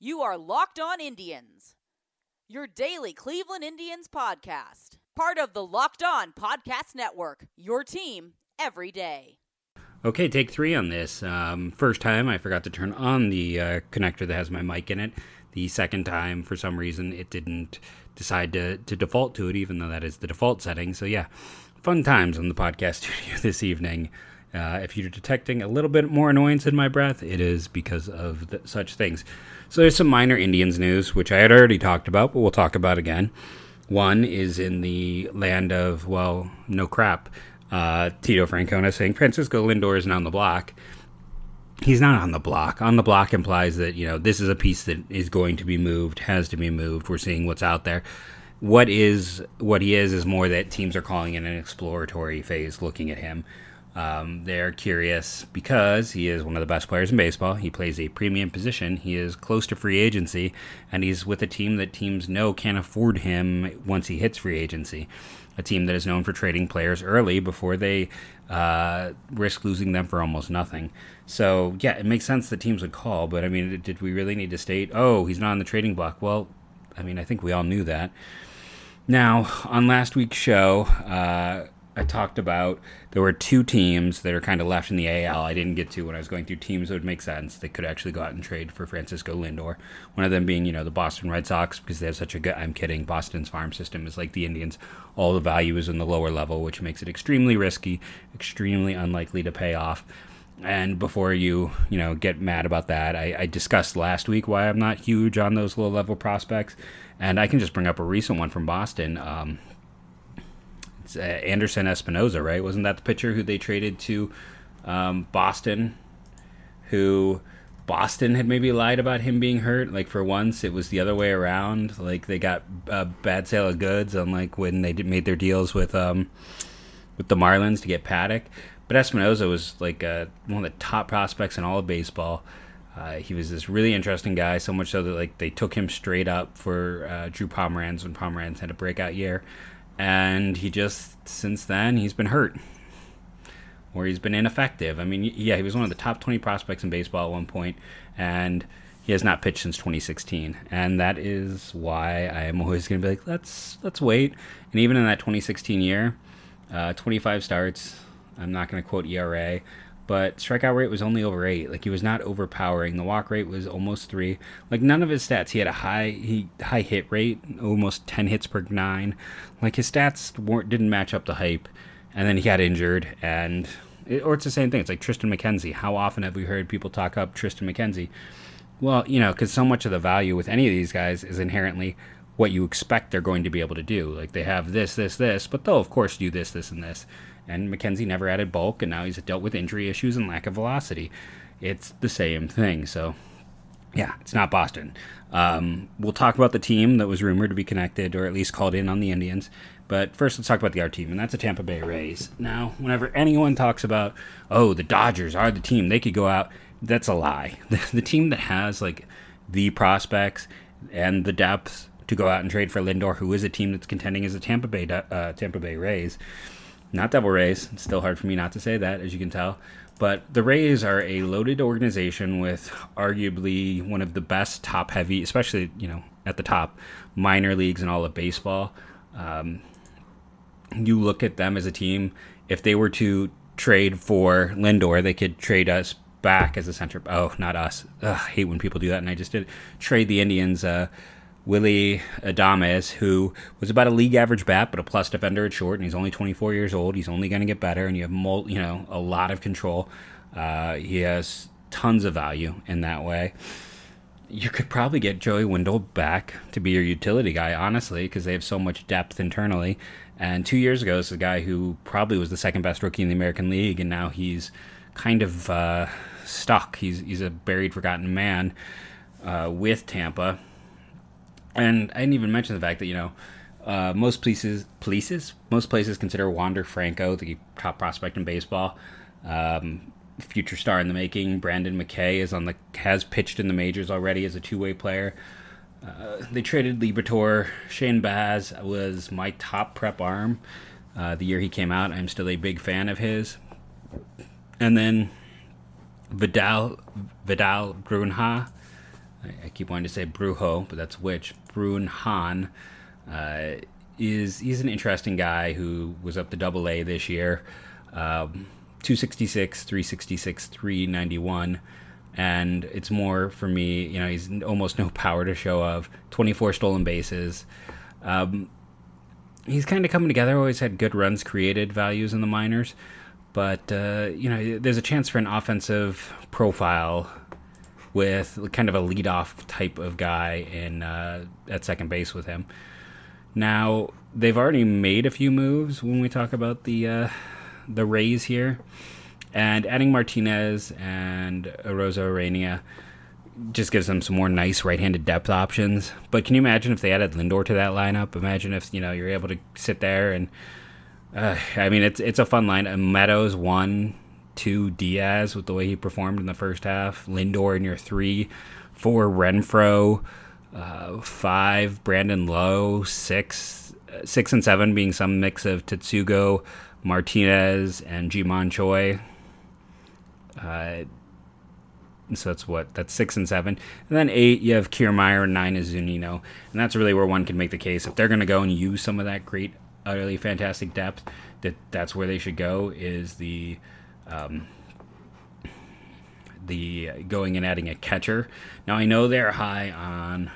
You are Locked On Indians, your daily Cleveland Indians podcast. Part of the Locked On Podcast Network, your team every day. Okay, take three on this. Um, first time, I forgot to turn on the uh, connector that has my mic in it. The second time, for some reason, it didn't decide to, to default to it, even though that is the default setting. So, yeah, fun times on the podcast studio this evening. Uh, if you're detecting a little bit more annoyance in my breath, it is because of the, such things. So there's some minor Indians news, which I had already talked about, but we'll talk about again. One is in the land of, well, no crap. Uh, Tito Francona saying Francisco Lindor isn't on the block. He's not on the block. On the block implies that, you know, this is a piece that is going to be moved, has to be moved. We're seeing what's out there. What is what he is is more that teams are calling it an exploratory phase looking at him. Um, they're curious because he is one of the best players in baseball. He plays a premium position. He is close to free agency, and he's with a team that teams know can't afford him once he hits free agency. A team that is known for trading players early before they uh, risk losing them for almost nothing. So, yeah, it makes sense that teams would call, but I mean, did we really need to state, oh, he's not on the trading block? Well, I mean, I think we all knew that. Now, on last week's show, uh, I talked about there were two teams that are kind of left in the AL. I didn't get to when I was going through teams that would make sense. They could actually go out and trade for Francisco Lindor. One of them being, you know, the Boston Red Sox because they have such a good. I'm kidding. Boston's farm system is like the Indians. All the value is in the lower level, which makes it extremely risky, extremely unlikely to pay off. And before you, you know, get mad about that, I, I discussed last week why I'm not huge on those low level prospects, and I can just bring up a recent one from Boston. Um, uh, Anderson Espinoza, right? Wasn't that the pitcher who they traded to um, Boston? Who Boston had maybe lied about him being hurt. Like for once, it was the other way around. Like they got a bad sale of goods unlike when they did, made their deals with um, with the Marlins to get Paddack. But Espinoza was like uh, one of the top prospects in all of baseball. Uh, he was this really interesting guy, so much so that like they took him straight up for uh, Drew Pomeranz when Pomeranz had a breakout year and he just since then he's been hurt or he's been ineffective. I mean, yeah, he was one of the top 20 prospects in baseball at one point, and he has not pitched since 2016, and that is why I am always going to be like, let's let's wait. And even in that 2016 year, uh, 25 starts. I'm not going to quote ERA but strikeout rate was only over eight. Like he was not overpowering. The walk rate was almost three. Like none of his stats. He had a high he high hit rate, almost ten hits per nine. Like his stats weren't didn't match up the hype. And then he got injured, and it, or it's the same thing. It's like Triston McKenzie. How often have we heard people talk up Triston McKenzie? Well, you know, because so much of the value with any of these guys is inherently what you expect they're going to be able to do. Like they have this, this, this, but they'll of course do this, this, and this and McKenzie never added bulk, and now he's dealt with injury issues and lack of velocity. It's the same thing. So, yeah, it's not Boston. Um, we'll talk about the team that was rumored to be connected, or at least called in on the Indians. But first, let's talk about the R team, and that's the Tampa Bay Rays. Now, whenever anyone talks about, oh, the Dodgers are the team, they could go out, that's a lie. The, the team that has like the prospects and the depth to go out and trade for Lindor, who is a team that's contending is the Tampa Bay uh, Tampa Bay Rays not Devil Rays. It's still hard for me not to say that, as you can tell. But the Rays are a loaded organization with arguably one of the best top heavy, especially, you know, at the top, minor leagues and all of baseball. Um, you look at them as a team, if they were to trade for Lindor, they could trade us back as a center. Oh, not us. Ugh, I hate when people do that, and I just did trade the Indians. Uh, Willy Adames, who was about a league average bat, but a plus defender at short, and he's only 24 years old. He's only going to get better, and you have mul- you know a lot of control. Uh, he has tons of value in that way. You could probably get Joey Wendle back to be your utility guy, honestly, because they have so much depth internally. And two years ago, this is a guy who probably was the second best rookie in the American League, and now he's kind of uh, stuck. He's he's a buried, forgotten man uh, with Tampa and I didn't even mention the fact that you know uh, most places, places, most places consider Wander Franco the top prospect in baseball. Um, future star in the making. Brendan McKay is on the has pitched in the majors already as a two way player. Uh, they traded Liberatore. Shane Baz was my top prep arm uh, the year he came out. I'm still a big fan of his. And then Vidal Vidal Bruján I, I keep wanting to say Brujo, but that's which Brun Han. Uh, is he's an interesting guy who was up to double A this year. Um, 266, 366, 391. And it's more for me, you know, he's almost no power to show of. 24 stolen bases. Um, he's kind of coming together. Always had good runs created values in the minors, but uh, you know, there's a chance for an offensive profile with kind of a leadoff type of guy in uh, at second base with him. Now they've already made a few moves when we talk about the uh, the Rays here, and adding Martinez and Arozarena just gives them some more nice right-handed depth options. But can you imagine if they added Lindor to that lineup? Imagine if you know you're able to sit there and uh, I mean it's it's a fun line. Meadows one, two Diaz with the way he performed in the first half. Lindor in your three, four Renfroe, uh, five Brandon Lowe, six uh, six and seven being some mix of Tsutsugo, Martinez, and Ji-Man Choi. Uh, so that's what that's six and seven, and then eight you have Kiermaier, and nine is Zunino, and that's really where one can make the case if they're going to go and use some of that great, utterly fantastic depth. That that's where they should go is the, um, the going and adding a catcher. Now I know they're high on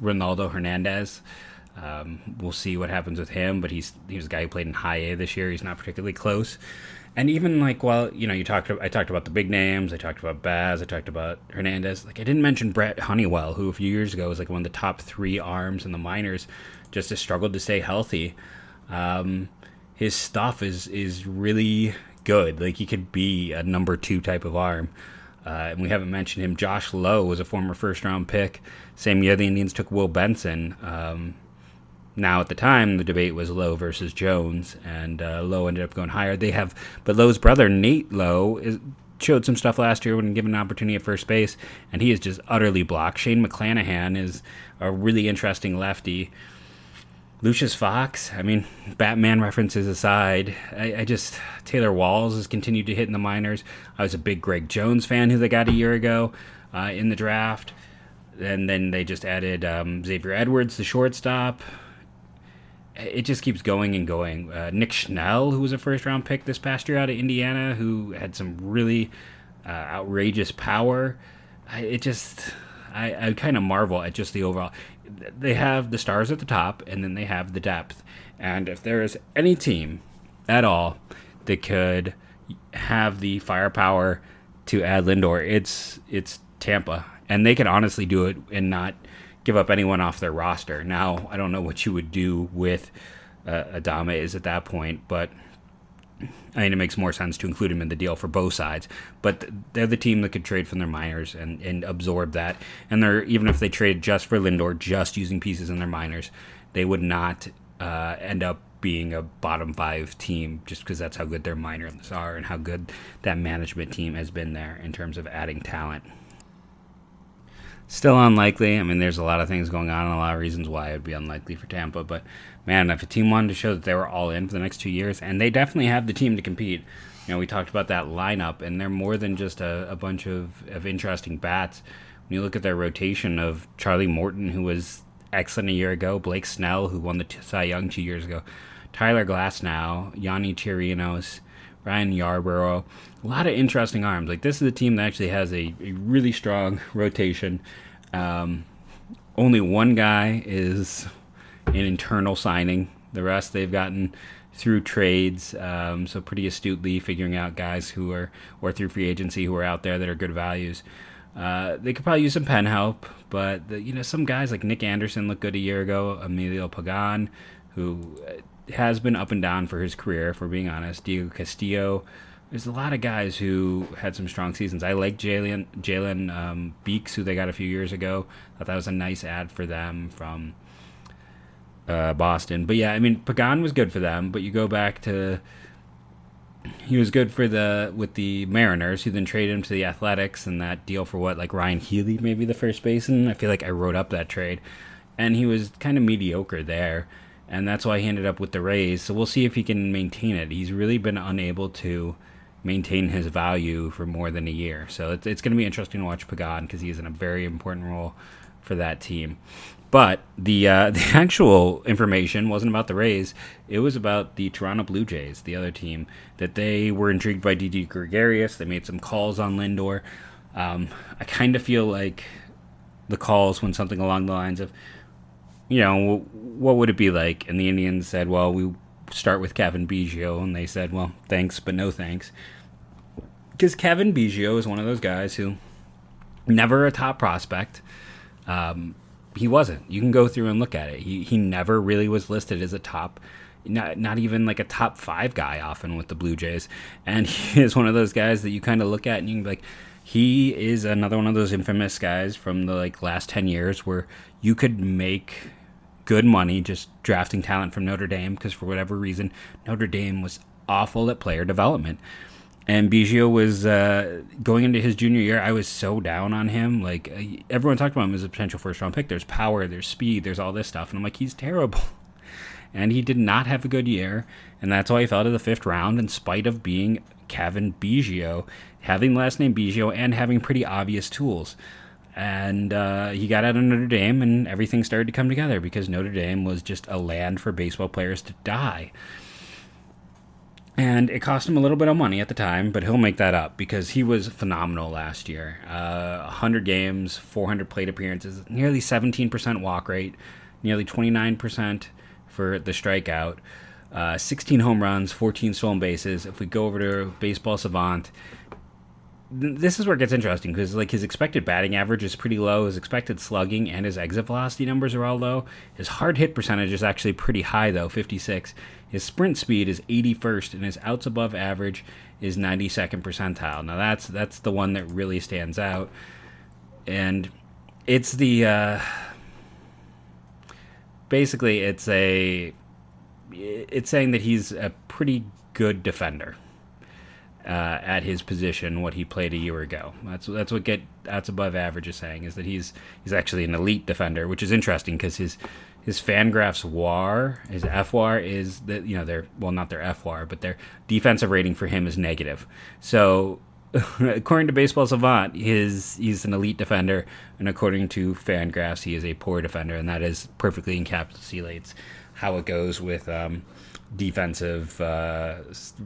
Ronaldo Hernandez. Um, we'll see what happens with him, but he's he was a guy who played in high A this year. He's not particularly close and even like while you know you talked i talked about the big names i talked about baz i talked about hernandez like i didn't mention brent honeywell who a few years ago was like one of the top three arms in the minors just has struggled to stay healthy um, his stuff is is really good like he could be a number two type of arm uh, and we haven't mentioned him josh lowe was a former first round pick same year the indians took will benson um, now, at the time, the debate was Lowe versus Jones, and uh, Lowe ended up going higher. They have, but Lowe's brother Nate Lowe is, showed some stuff last year when given an opportunity at first base, and he is just utterly blocked. Shane McClanahan is a really interesting lefty. Lucius Fox, I mean, Batman references aside, I, I, just Taylor Walls has continued to hit in the minors. I was a big Greg Jones fan who they got a year ago uh, in the draft, and then they just added um, Xavier Edwards, the shortstop it just keeps going and going. Uh, Nick Schnell, who was a first round pick this past year out of Indiana, who had some really uh, outrageous power. I, it just, I, I kind of marvel at just the overall. They have the stars at the top, and then they have the depth. And if there is any team at all that could have the firepower to add Lindor, it's it's Tampa, and they can honestly do it and not give up anyone off their roster. Now, I don't know what you would do with uh, Adames is at that point, but I mean, it makes more sense to include him in the deal for both sides. But they're the team that could trade from their minors and, and absorb that. And they're even if they trade just for Lindor, just using pieces in their minors, they would not uh, end up being a bottom five team just because that's how good their minors are and how good that management team has been there in terms of adding talent. Still unlikely. I mean, there's a lot of things going on and a lot of reasons why it would be unlikely for Tampa. But man, if a team wanted to show that they were all in for the next two years, and they definitely have the team to compete. You know, we talked about that lineup, and they're more than just a, a bunch of, of interesting bats. When you look at their rotation of Charlie Morton, who was excellent a year ago, Blake Snell, who won the Cy Young two years ago, Tyler Glass now, Yonny Chirinos, Ryan Yarbrough. A lot of interesting arms. Like this is a team that actually has a, a really strong rotation. Um, only one guy is an internal signing. The rest they've gotten through trades. Um, so pretty astutely figuring out guys who are or through free agency who are out there that are good values. Uh, they could probably use some pen help, but the, you know some guys like Nick Anderson looked good a year ago. Emilio Pagan, who has been up and down for his career, for being honest. Diego Castillo. There's a lot of guys who had some strong seasons. I like Jalen Jalen um, Beeks, who they got a few years ago. Thought that was a nice ad for them from uh, Boston. But yeah, I mean, Pagan was good for them. But you go back to he was good for the with the Mariners, who then traded him to the Athletics, and that deal for what like Ryon Healy, maybe the first baseman. I feel like I wrote up that trade, and he was kind of mediocre there and that's why he ended up with the Rays. So we'll see if he can maintain it. He's really been unable to maintain his value for more than a year. So it's, it's going to be interesting to watch Pagan because he's in a very important role for that team. But the uh, the actual information wasn't about the Rays. It was about the Toronto Blue Jays, the other team, that they were intrigued by Didi Gregorius. They made some calls on Lindor. Um, I kind of feel like the calls went something along the lines of, you know, what would it be like? And the Indians said, well, we start with Cavan Biggio. And they said, well, thanks, but no thanks. Because Cavan Biggio is one of those guys who never a top prospect. Um, he wasn't. You can go through and look at it. He, he never really was listed as a top not not even like a top five guy often with the Blue Jays, and he is one of those guys that you kind of look at and you can be like, he is another one of those infamous guys from the like last 10 years where you could make good money just drafting talent from Notre Dame because for whatever reason Notre Dame was awful at player development. And Biggio was uh, going into his junior year. I was so down on him. Like uh, everyone talked about him as a potential first round pick. There's power, there's speed, there's all this stuff, and I'm like, he's terrible. And he did not have a good year, and that's why he fell to the fifth round, in spite of being Cavan Biggio, having last name Biggio and having pretty obvious tools. And uh, he got out of Notre Dame, and everything started to come together because Notre Dame was just a land for baseball players to die. And it cost him a little bit of money at the time, but he'll make that up because he was phenomenal last year. Uh, 100 games, 400 plate appearances, nearly 17% walk rate, nearly 29% for the strikeout. Uh, 16 home runs, 14 stolen bases. If we go over to Baseball Savant, this is where it gets interesting because like his expected batting average is pretty low, his expected slugging and his exit velocity numbers are all low. His hard hit percentage is actually pretty high though, 56. His sprint speed is 81st, and his outs above average is 92nd percentile. Now that's that's the one that really stands out, and it's the uh, basically it's a it's saying that he's a pretty good defender uh, at his position what he played a year ago. That's that's what get that's above average is saying is that he's he's actually an elite defender, which is interesting because his his Fangraphs WAR, his FWAR is that you know their well not their FWAR, but their defensive rating for him is negative. So according to Baseball Savant, his he's an elite defender, and according to Fangraphs, he is a poor defender, and that is perfectly encapsulates how it goes with um, defensive uh,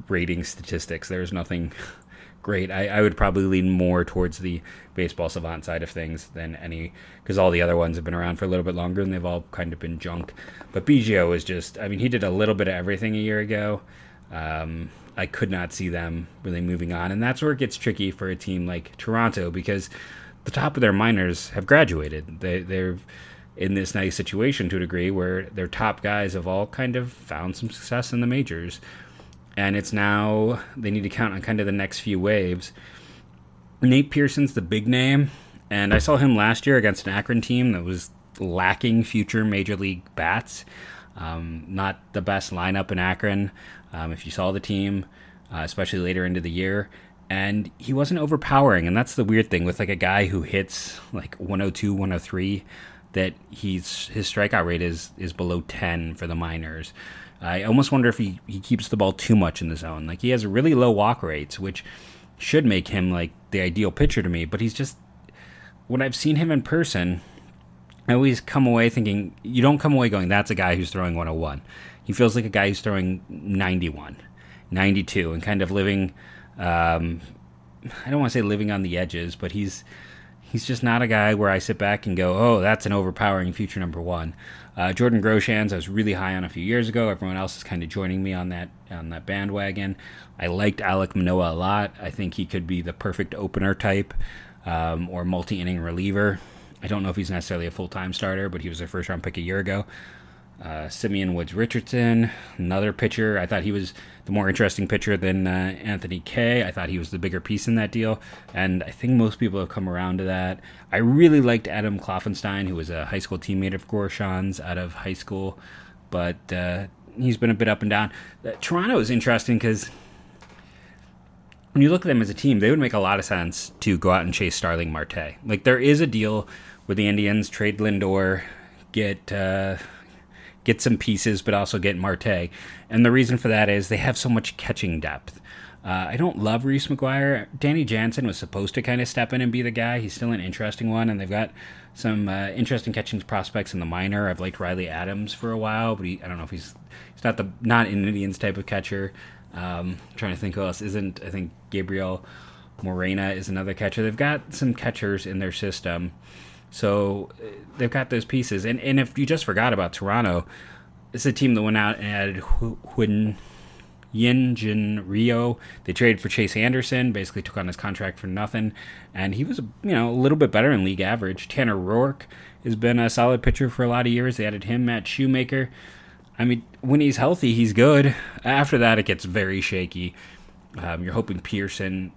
rating statistics. There's nothing great. I, I, would probably lean more towards the baseball savant side of things than any because all the other ones have been around for a little bit longer and they've all kind of been junk. But Biggio is just, I mean, he did a little bit of everything a year ago. Um, I could not see them really moving on, and that's where it gets tricky for a team like Toronto because the top of their minors have graduated. They, they're in this nice situation to a degree where their top guys have all kind of found some success in the majors. And it's now they need to count on kind of the next few waves. Nate Pearson's the big name, and I saw him last year against an Akron team that was lacking future major league bats. Um, not the best lineup in Akron. Um, if you saw the team, uh, especially later into the year, and he wasn't overpowering, and that's the weird thing with like a guy who hits like 102, 103 that he's his strikeout rate is is below 10 for the minors. I almost wonder if he, he keeps the ball too much in the zone. Like he has really low walk rates, which should make him like the ideal pitcher to me, but he's just when I've seen him in person, I always come away thinking you don't come away going that's a guy who's throwing 101. He feels like a guy who's throwing 91, 92 and kind of living um, I don't want to say living on the edges, but he's he's just not a guy where I sit back and go, oh, that's an overpowering future number one. Uh, Jordan Groshans, I was really high on a few years ago. Everyone else is kind of joining me on that on that bandwagon. I liked Alek Manoah a lot. I think he could be the perfect opener type um, or multi-inning reliever. I don't know if he's necessarily a full-time starter, but he was a first-round pick a year ago. Uh, Simeon Woods Richardson, another pitcher. I thought he was the more interesting pitcher than uh, Anthony Kay. I thought he was the bigger piece in that deal, and I think most people have come around to that. I really liked Adam Kloffenstein, who was a high school teammate of Groshans out of high school, but uh, he's been a bit up and down. Uh, Toronto is interesting because when you look at them as a team, they would make a lot of sense to go out and chase Starling Marte. Like there is a deal where the Indians trade Lindor, get uh, get some pieces, but also get Marte. And the reason for that is they have so much catching depth. Uh, I don't love Reese McGuire. Danny Jansen was supposed to kind of step in and be the guy. He's still an interesting one, and they've got some uh, interesting catching prospects in the minor. I've liked Riley Adams for a while, but he, I don't know if he's he's not the not an Indians type of catcher. Um, trying to think who else isn't. I think Gabriel Moreno is another catcher. They've got some catchers in their system, so uh, they've got those pieces. And and if you just forgot about Toronto, it's a team that went out and added Hyun Jin Ryu. They traded for Chase Anderson, basically took on his contract for nothing, and he was you know a little bit better than league average. Tanner Roark has been a solid pitcher for a lot of years. They added him, Matt Shoemaker. I mean, when he's healthy, he's good. After that, it gets very shaky. Um, you're hoping Pearson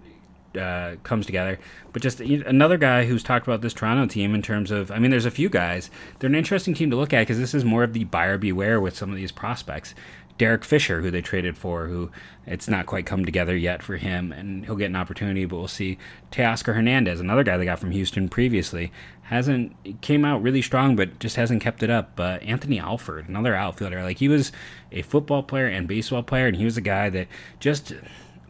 uh, comes together. But just another guy who's talked about this Toronto team in terms of, I mean, there's a few guys. They're an interesting team to look at because this is more of the buyer beware with some of these prospects. Derek Fisher, who they traded for, who it's not quite come together yet for him, and he'll get an opportunity, but we'll see. Teoscar Hernandez, another guy they got from Houston previously, hasn't came out really strong, but just hasn't kept it up. Uh, Anthony Alford, another outfielder, like he was a football player and baseball player, and he was a guy that just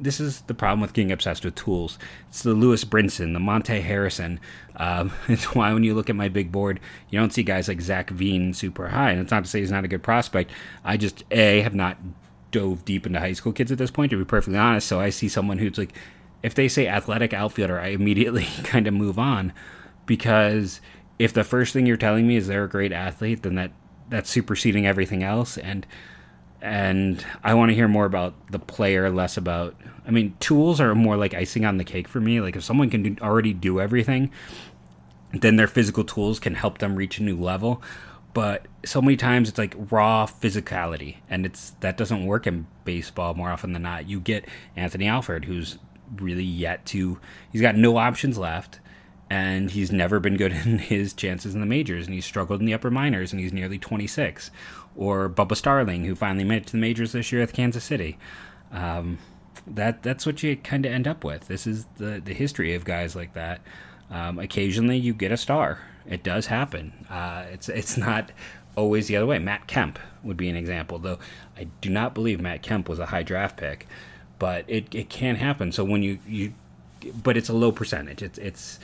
this is the problem with getting obsessed with tools. It's the Lewis Brinson, the Monte Harrison. Um, it's why when you look at my big board, you don't see guys like Zach Veen super high. And it's not to say he's not a good prospect. I just a have not dove deep into high school kids at this point, to be perfectly honest. So I see someone who's like, if they say athletic outfielder, I immediately kind of move on because if the first thing you're telling me is they're a great athlete, then that that's superseding everything else and and I want to hear more about the player, less about. I mean, tools are more like icing on the cake for me. Like if someone can do, already do everything, then their physical tools can help them reach a new level. But so many times it's like raw physicality, and it's that doesn't work in baseball more often than not. You get Anthony Alford, who's really yet to. He's got no options left and he's never been good in his chances in the majors, and he's struggled in the upper minors, and he's nearly 26 or Bubba Starling, who finally made it to the majors this year with Kansas City. Um, that that's what you kind of end up with. This is the the history of guys like that. Um, occasionally, you get a star. It does happen. Uh, it's it's not always the other way. Matt Kemp would be an example, though I do not believe Matt Kemp was a high draft pick, but it, it can happen. So when you, you but it's a low percentage. It's it's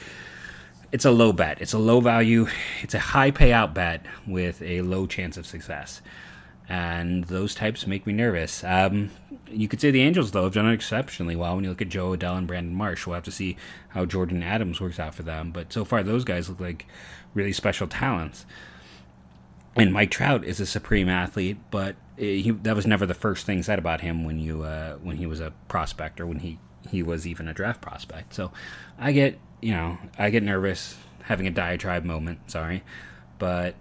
it's a low bet. It's a low value. It's a high payout bet with a low chance of success. And those types make me nervous. Um, you could say the Angels, though, have done exceptionally well when you look at Jo Adell and Brandon Marsh. We'll have to see how Jordyn Adams works out for them. But so far, those guys look like really special talents. And Mike Trout is a supreme athlete, but he, that was never the first thing said about him when you uh, when he was a prospect or when he, he was even a draft prospect. So I get you know, I get nervous having a diatribe moment. Sorry, but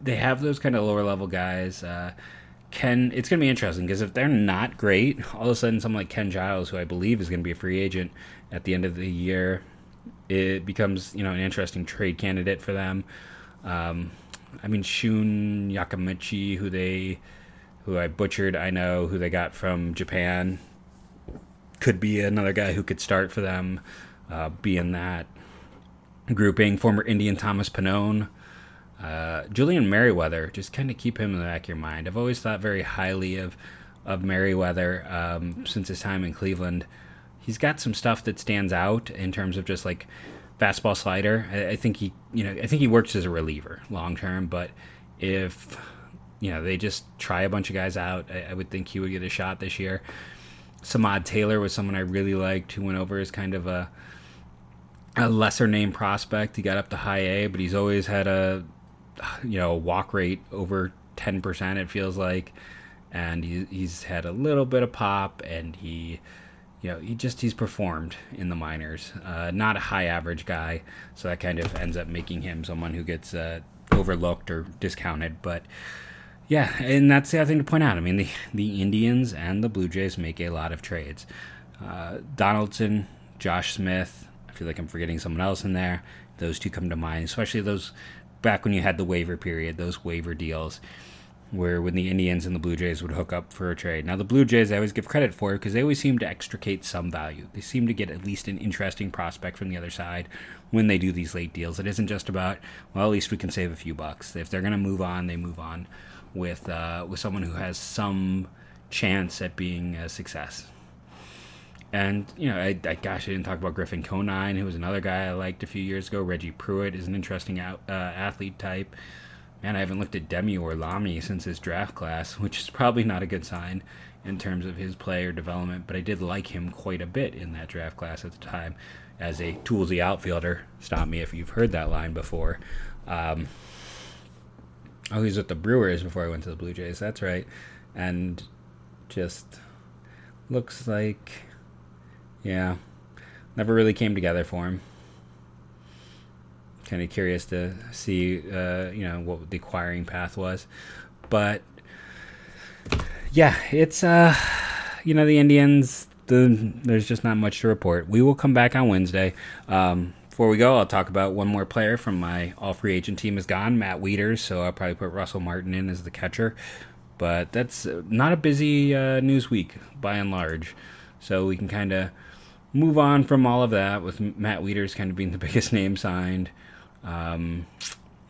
they have those kind of lower level guys. Uh, Ken, it's going to be interesting because if they're not great, all of a sudden someone like Ken Giles, who I believe is going to be a free agent at the end of the year, it becomes you know an interesting trade candidate for them. Um, I mean Shun Yakamichi, who they who I butchered, I know who they got from Japan, could be another guy who could start for them uh, be in that grouping. Former Indian Thomas Pannone, uh, Julian Merryweather. Just kind of keep him in the back of your mind. I've always thought very highly of of Merryweather um, since his time in Cleveland. He's got some stuff that stands out in terms of just like fastball slider. I, I think he, you know, I think he works as a reliever long term. But if you know they just try a bunch of guys out, I, I would think he would get a shot this year. Samad Taylor was someone I really liked who went over as kind of a a lesser name prospect. He got up to high A, but he's always had a you know walk rate over ten percent. It feels like, and he, he's had a little bit of pop, and he you know he just he's performed in the minors. Uh, not a high average guy, so that kind of ends up making him someone who gets uh, overlooked or discounted, but. Yeah, and that's the other thing to point out. I mean, the the Indians and the Blue Jays make a lot of trades. Uh, Donaldson, Josh Smith, I feel like I'm forgetting someone else in there. Those two come to mind, especially those back when you had the waiver period, those waiver deals where when the Indians and the Blue Jays would hook up for a trade. Now the Blue Jays I always give credit for because they always seem to extricate some value. They seem to get at least an interesting prospect from the other side when they do these late deals. It isn't just about well, at least we can save a few bucks. If they're going to move on, they move on with uh, with someone who has some chance at being a success. and you know, I, I, gosh, I didn't talk about Griffin Conine, who was another guy I liked a few years ago. Reggie Pruitt is an interesting out, uh, athlete type. Man, I haven't looked at Demi Orimoloye since his draft class, which is probably not a good sign in terms of his player development. But I did like him quite a bit in that draft class at the time as a toolsy outfielder. Stop me if you've heard that line before. Um, oh, he was with the Brewers before I went to the Blue Jays. That's right, and just looks like yeah. Never really came together for him. Kind of curious to see, uh, you know, what the acquiring path was. But yeah, it's, uh, you know, the Indians, the, there's just not much to report. We will come back on Wednesday. Um, before we go, I'll talk about one more player from my all free agent team is gone, Matt Wieters. So I'll probably put Russell Martin in as the catcher. But that's not a busy uh, news week by and large. So we can kind of move on from all of that with Matt Wieters kind of being the biggest name signed. Um,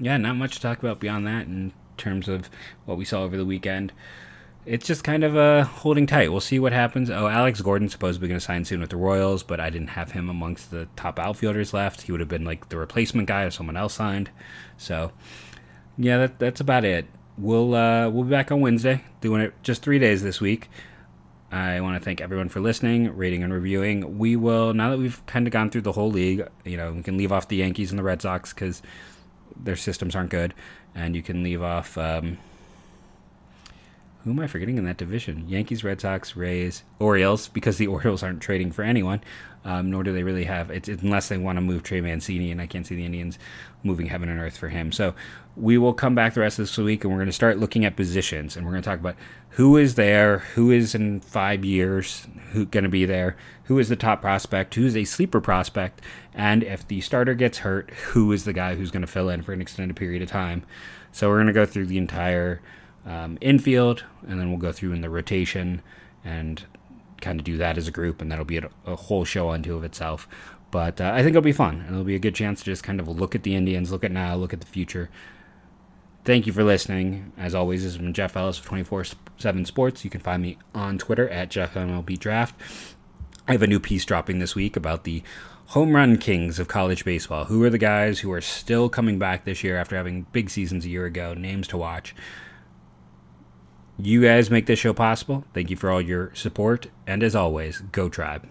yeah, not much to talk about beyond that in terms of what we saw over the weekend. It's just kind of uh, holding tight. We'll see what happens. Oh, Alex Gordon's supposedly going to sign soon with the Royals, but I didn't have him amongst the top outfielders left. He would have been like the replacement guy if someone else signed. So, yeah, that, that's about it. We'll uh, we'll be back on Wednesday, doing it just three days this week. I want to thank everyone for listening, rating, and reviewing. We will, now that we've kind of gone through the whole league, you know, we can leave off the Yankees and the Red Sox because their systems aren't good. And you can leave off, um, who am I forgetting in that division? Yankees, Red Sox, Rays, Orioles, because the Orioles aren't trading for anyone, um, nor do they really have, unless they want to move Trey Mancini, and I can't see the Indians moving heaven and earth for him. So we will come back the rest of this week and we're going to start looking at positions and we're going to talk about who is there, who is in five years, who going to be there, who is the top prospect, who is a sleeper prospect, and if the starter gets hurt, who is the guy who's going to fill in for an extended period of time. So we're going to go through the entire um, infield and then we'll go through in the rotation and kind of do that as a group, and that'll be a, a whole show unto of itself. But uh, I think it'll be fun, and it'll be a good chance to just kind of look at the Indians, look at now, look at the future, Thank you for listening. As always, this has been Jeff Ellis of 24 7 Sports. You can find me on Twitter at JeffMLB Draft. I have a new piece dropping this week about the home run kings of college baseball. Who are the guys who are still coming back this year after having big seasons a year ago? Names to watch. You guys make this show possible. Thank you for all your support. And as always, go Tribe.